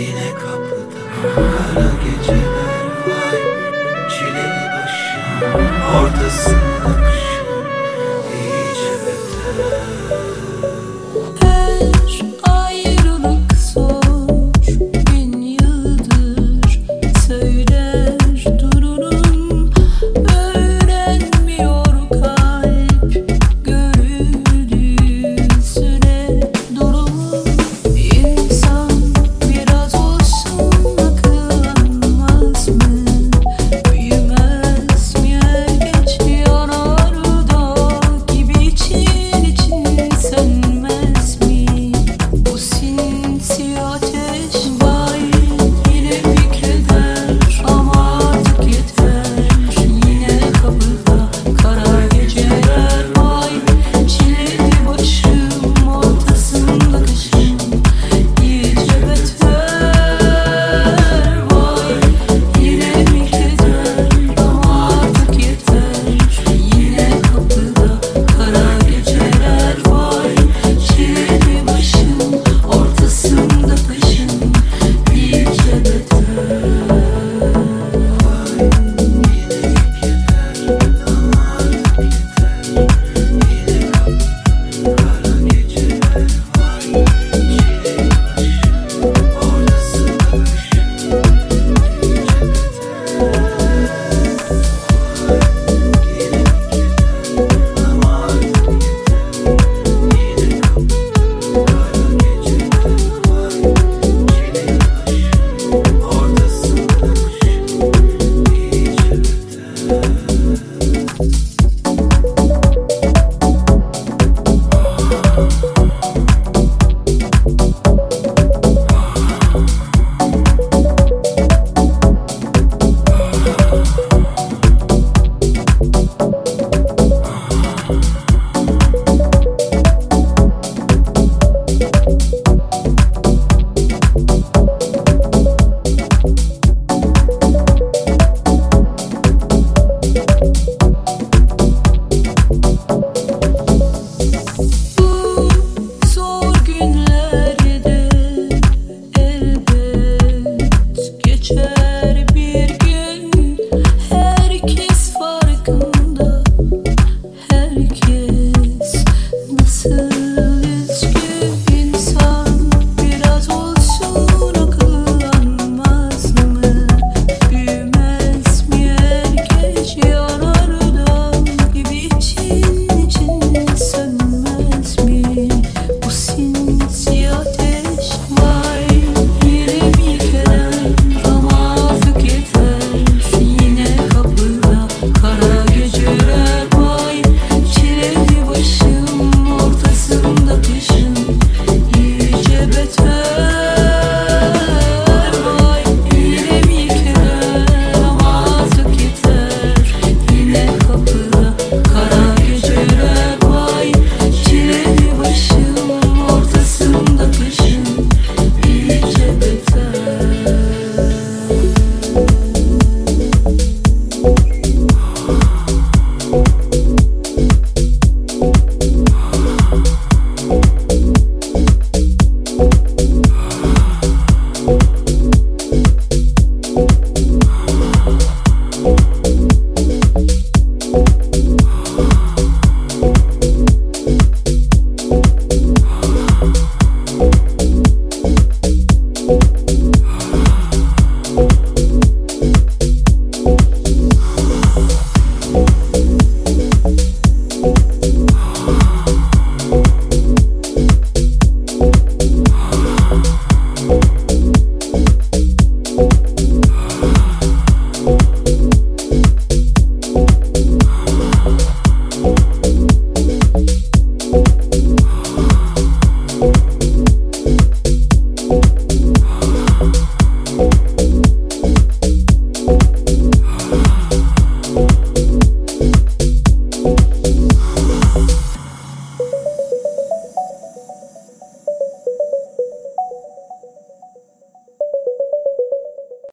ének apu.